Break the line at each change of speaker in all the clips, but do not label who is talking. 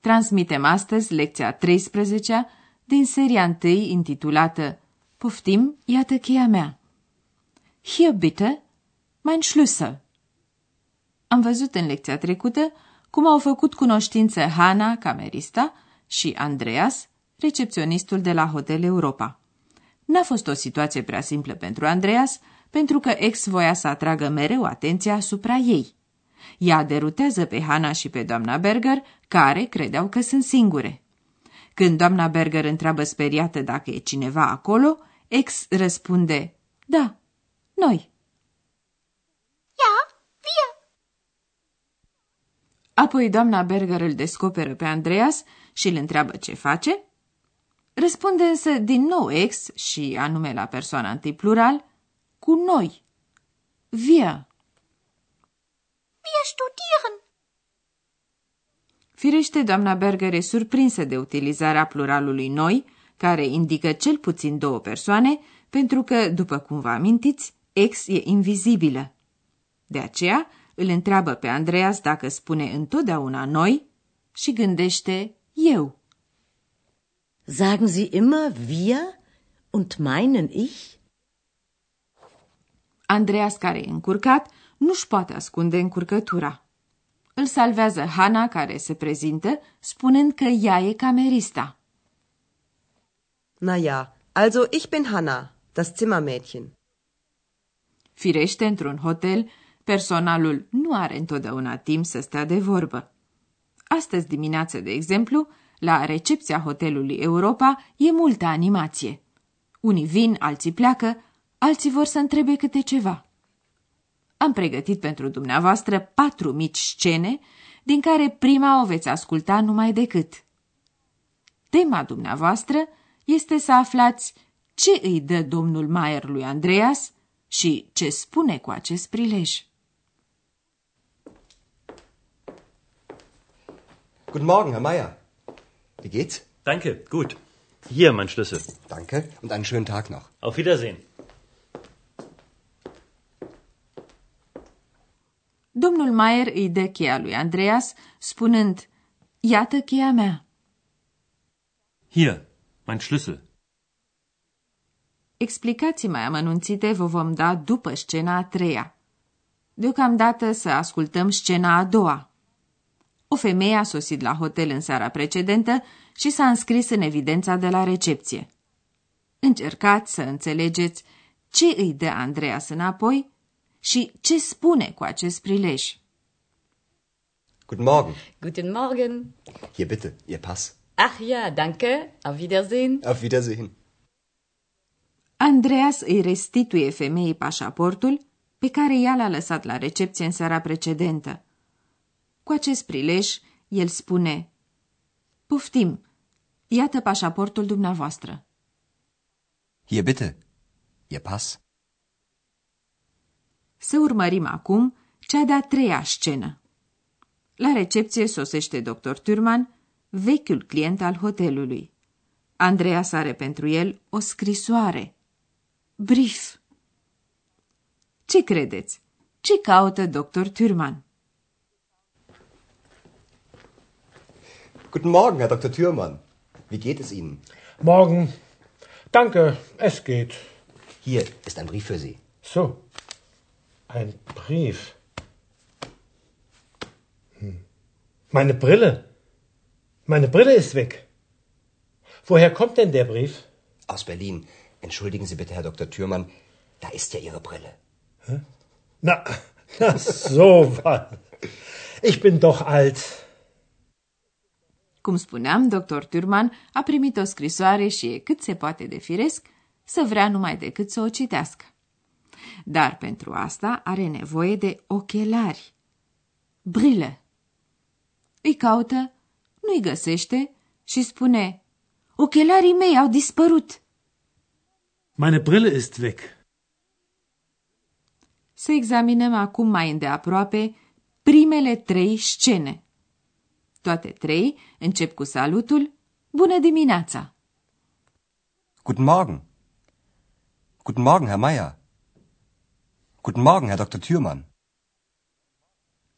Transmitem astăzi lecția 13 din seria 1 intitulată Poftim, iată cheia mea. Hier bitte, mein Schlüssel. Am văzut în lecția trecută cum au făcut cunoștință Hanna, camerista, și Andreas, recepționistul de la Hotel Europa. N-a fost o situație prea simplă pentru Andreas, pentru că ex voia să atragă mereu atenția asupra ei. Ea derutează pe Hana și pe doamna Berger, care credeau că sunt singure. Când doamna Berger întreabă speriată dacă e cineva acolo, ex răspunde, Da, noi.
Ja, wir.
Apoi doamna Berger îl descoperă pe Andreas și îl întreabă ce face. Răspunde însă din nou ex și anume la persoana întâi plural, cu noi. Wir.
Wir studieren.
Firește, doamna Berger e surprinsă de utilizarea pluralului noi, care indică cel puțin două persoane, pentru că, după cum vă amintiți, ex e invizibilă. De aceea îl întreabă pe Andreas dacă spune întotdeauna noi și gândește eu.
Sagen Sie immer wir und meinen ich?
Andreas, care e încurcat, nu-și poate ascunde încurcătura. Îl salvează Hana, care se prezintă, spunând că ea e camerista.
Na ja, also ich bin Hanna, das Zimmermädchen.
Firește, într-un hotel, personalul nu are întotdeauna timp să stea de vorbă. Astăzi dimineață, de exemplu, la recepția hotelului Europa e multă animație. Unii vin, alții pleacă, alții vor să întrebe câte ceva. Am pregătit pentru dumneavoastră patru mici scene, din care prima o veți asculta numai decât. Tema dumneavoastră este să aflați ce îi dă domnul Maier lui Andreas și ce spune cu acest prilej.
Guten Morgen, Herr Meier. Wie geht's?
Danke, gut. Hier, mein Schlüssel.
Danke und einen schönen Tag noch.
Auf Wiedersehen.
Domnul Maier îi dă cheia lui Andreas, spunând, Iată cheia mea.
Hier, mein Schlüssel.
Explicații mai amănunțite vă vom da după scena a treia. Deocamdată să ascultăm scena a doua. O femeie a sosit la hotel în seara precedentă și s-a înscris în evidența de la recepție. Încercați să înțelegeți ce îi dă Andreas înapoi și ce spune cu acest prilej.
Guten Morgen.
Guten Morgen.
Hier bitte, Ihr Pass.
Ach ja, danke. Auf Wiedersehen.
Auf Wiedersehen.
Andreas îi restituie femeii pașaportul pe care ea l-a lăsat la recepție în seara precedentă. Cu acest prilej, el spune, Poftim, iată pașaportul dumneavoastră.
Hier bitte, Ihr Pass.
Să urmărim acum cea de-a treia scenă. La recepție sosește dr. Turman, vechiul client al hotelului. Andreas are pentru el o scrisoare. Brief. Ce credeți? Ce caută dr. Turman?
Guten Morgen, Herr Dr. Thürmann. Wie geht es Ihnen?
Morgen. Danke, es geht.
Hier ist ein Brief für Sie.
So. Ein Brief. Hm. Meine Brille. Meine Brille ist weg. Woher kommt denn der Brief?
Aus Berlin. Entschuldigen Sie bitte, Herr Dr. Thürmann. Da ist ja Ihre Brille.
Na, na so was. Ich bin doch alt.
Cum spuneam, dr. Turman a primit o scrisoare și e cât se poate de firesc să vrea numai decât să o citească. Dar pentru asta are nevoie de ochelari. Brile. Îi caută nu-i găsește și spune Ochelarii mei au dispărut.
Meine Brille ist weg.
Să examinăm acum mai îndeaproape primele trei scene. Toate trei încep cu salutul Bună dimineața!
Guten Morgen. Guten Morgen, Herr Meier. Guten Morgen, Herr Dr. Thürmann.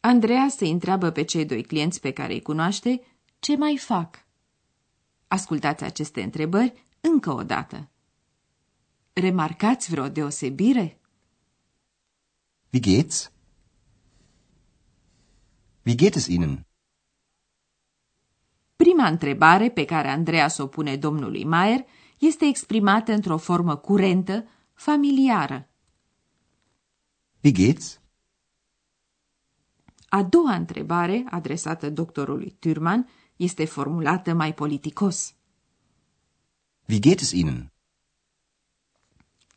Andreea se întreabă pe cei doi clienți pe care îi cunoaște ce mai fac. Ascultați aceste întrebări încă o dată. Remarcați vreo deosebire?
Wie geht's? Wie geht es Ihnen?
Prima întrebare pe care Andreea s-o pune domnului Maier este exprimată într-o formă curentă, familiară.
Wie geht's?
A doua întrebare, adresată doctorului Thürmann, este formulată mai politicos.
Wie geht es Ihnen?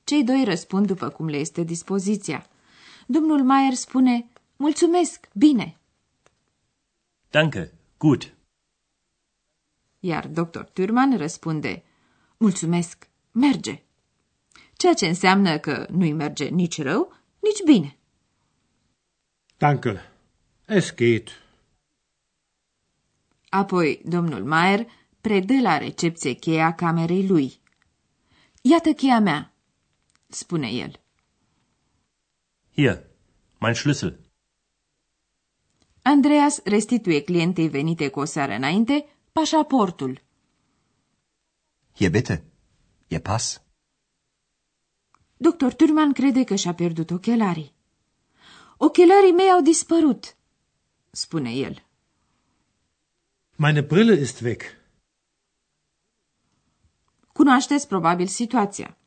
Cei doi răspund după cum le este dispoziția. Domnul Maier spune, mulțumesc, bine.
Danke, gut.
Iar doctor Thürmann răspunde, mulțumesc, merge. Ceea ce înseamnă că nu-i merge nici rău, nici bine.
Danke. Es geht.
Apoi domnul Maier predă la recepție cheia camerei lui. Iată cheia mea, spune el.
Hier, mein Schlüssel.
Andreas restituie clientei venite cu o seară înainte pașaportul.
Hier bitte. Ihr Pass.
Doctor Turman crede că și-a pierdut ochelarii. Ochelarii mei au dispărut, spune el.
Meine Brille ist weg.
Cunoașteți probabil situația.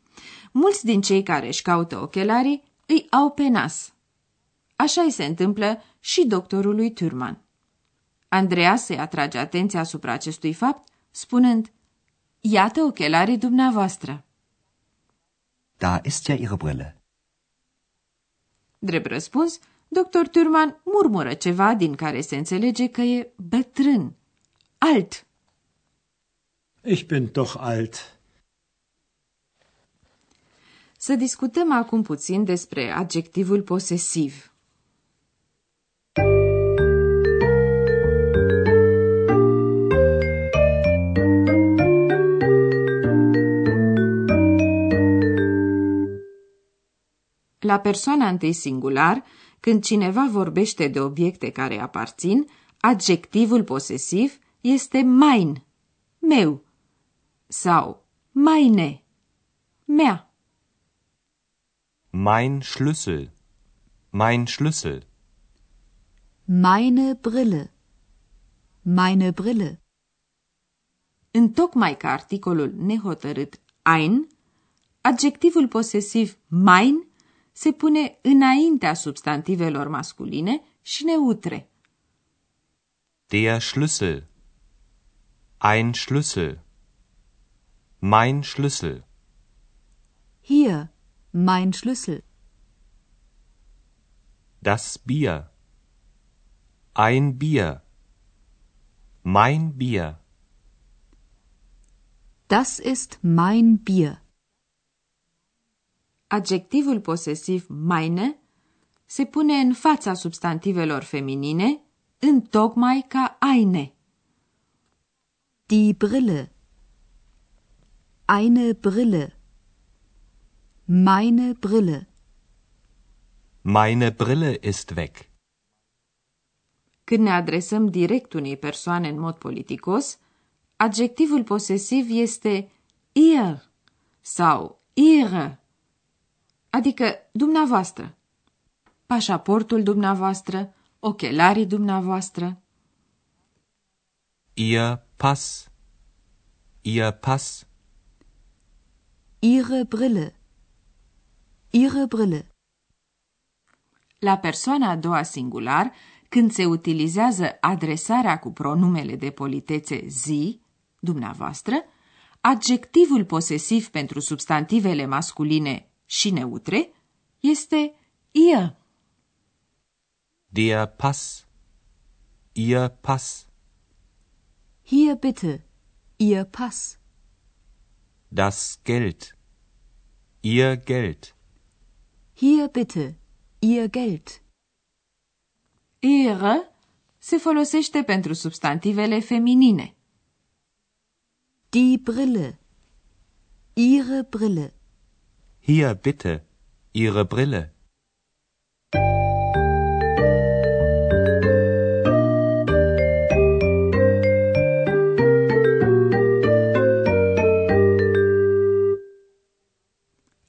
Mulți din cei care își caută ochelarii îi au pe nas. Așa îi se întâmplă și doctorului Turman. Andreea se atrage atenția asupra acestui fapt, spunând, Iată ochelarii dumneavoastră.
Da ist ja Ihre Brille.
Drept răspuns, doctor Turman murmură ceva din care se înțelege că e bătrân, alt.
Ich bin doch alt.
Să discutăm acum puțin despre adjectivul posesiv. La persoana întâi singular, când cineva vorbește de obiecte care aparțin, adjectivul posesiv este mein, meu, sau meine, mea.
Mein Schlüssel. Mein Schlüssel.
Meine Brille. Meine Brille.
Întocmai ca articolul nehotărât ein, adjectivul posesiv mein se pune înaintea substantivelor masculine și neutre.
Der Schlüssel. Ein Schlüssel. Mein Schlüssel.
Hier, mein Schlüssel.
Das Bier. Ein Bier. Mein Bier.
Das ist mein Bier.
Adjectivul posesiv meine se pune în fața substantivelor feminine, întocmai ca eine.
Die Brille. Eine Brille. Meine Brille.
Meine Brille ist weg.
Când ne adresăm direct unei persoane în mod politicos, adjectivul posesiv este ihr sau ihre, adică dumneavoastră, pașaportul dumneavoastră, ochelarii dumneavoastră.
Ihr Pass. Ihr Pass.
Ihre Brille. Ihre Brille.
La persoana a doua singular, când se utilizează adresarea cu pronumele de politețe zi, dumneavoastră, adjectivul posesiv pentru substantivele masculine și neutre este ihr.
Der Pass. Ihr Pass.
Hier bitte, Ihr Pass.
Das Geld. Ihr Geld.
Hier bitte, Ihr Geld.
Ihre se folosește pentru substantivele feminine.
Die Brille. Ihre Brille.
Hier bitte. Ihre Brille.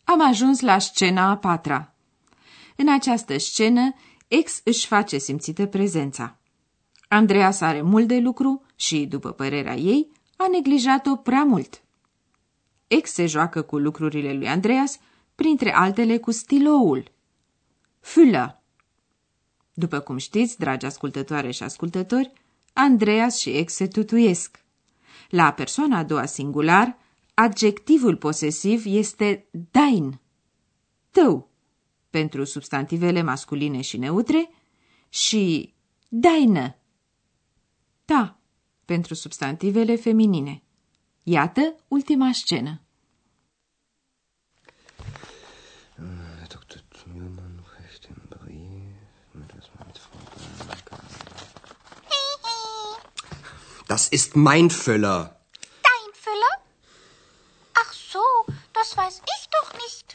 Am ajuns la scena a patra. În această scenă, ex își face simțită prezența. Andreas are mult de lucru și, după părerea ei, a neglijat-o prea mult. Ex se joacă cu lucrurile lui Andreas, printre altele cu stiloul. Füller. După cum știți, dragi ascultătoare și ascultători, Andreas și ex se tutuiesc. La persoana a doua singular, adjectivul posesiv este dein, tău, pentru substantivele masculine și neutre, și deine, ta, pentru substantivele feminine. Iată ultima scenă.
Dr. Thürmann recht im Brief. Mit was man mit Frau Blanca. Das ist mein Füller.
Dein Füller? Ach so, das weiß ich doch nicht.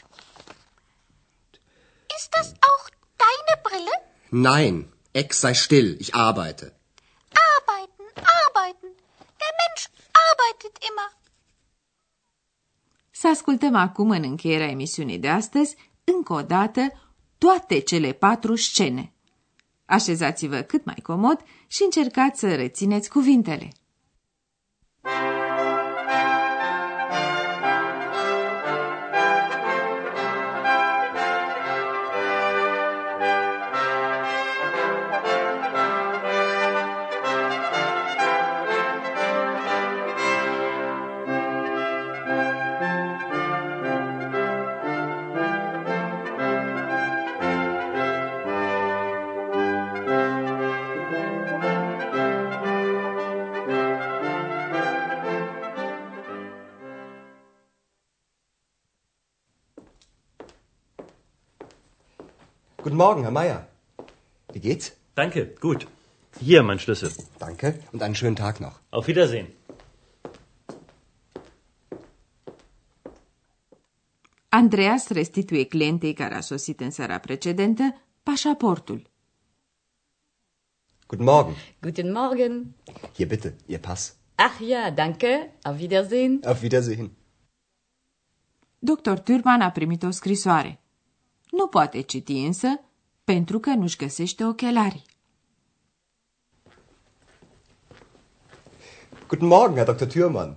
Ist das auch deine Brille?
Nein, Ex, sei still, ich arbeite.
Ascultăm acum, în încheierea emisiunii de astăzi, încă o dată, toate cele patru scene. Așezați-vă cât mai comod și încercați să rețineți cuvintele.
Guten Morgen, Herr Meier. Wie geht's?
Danke, gut. Hier mein Schlüssel.
Danke und einen schönen Tag noch.
Auf Wiedersehen.
Andreas restituie clientei care a sosit în seara precedentă pașaportul.
Guten Morgen.
Guten Morgen.
Hier bitte, Ihr Pass.
Ach ja, danke. Auf Wiedersehen.
Auf Wiedersehen.
Dr. Turban a primit o scrisoare. Nu poate citi însă pentru că nu-și găsește ochelarii.
Guten Morgen, Herr Dr. Thürmann.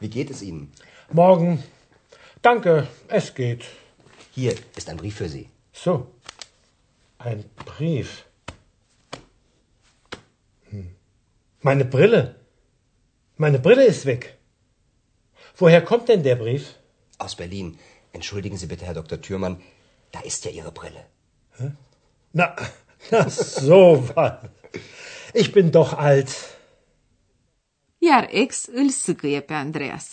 Wie geht es Ihnen?
Morgen. Danke, es geht.
Hier ist ein Brief für Sie.
So. Ein Brief. Hm. Meine Brille. Meine Brille ist weg. Woher kommt denn der Brief?
Aus Berlin. Entschuldigen Sie bitte, Herr Dr. Thürmann. Da ist ja Ihre Brille.
Na, na so was. Ich bin doch alt.
Iar ex îl sâcâie pe Andreas.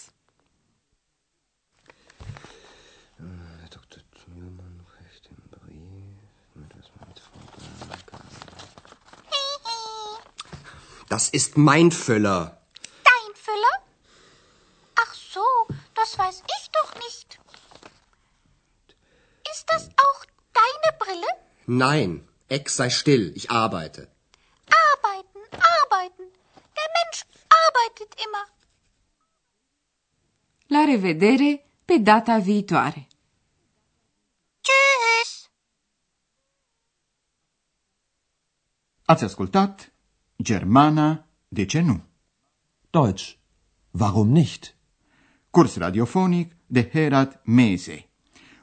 Blanca. Das ist mein Füller.
Dein Füller? Ach so, das weiß ich doch nicht. Ist das auch deine Brille?
Nein, Ex, sei still, ich arbeite.
Arbeiten, arbeiten. Der Mensch arbeitet immer.
La revedere pe data viitoare!
Tschüss.
Ați ascultat Germana, de ce nu?
Deutsch. Warum nicht?
Curs radiofonic de Herat Mese.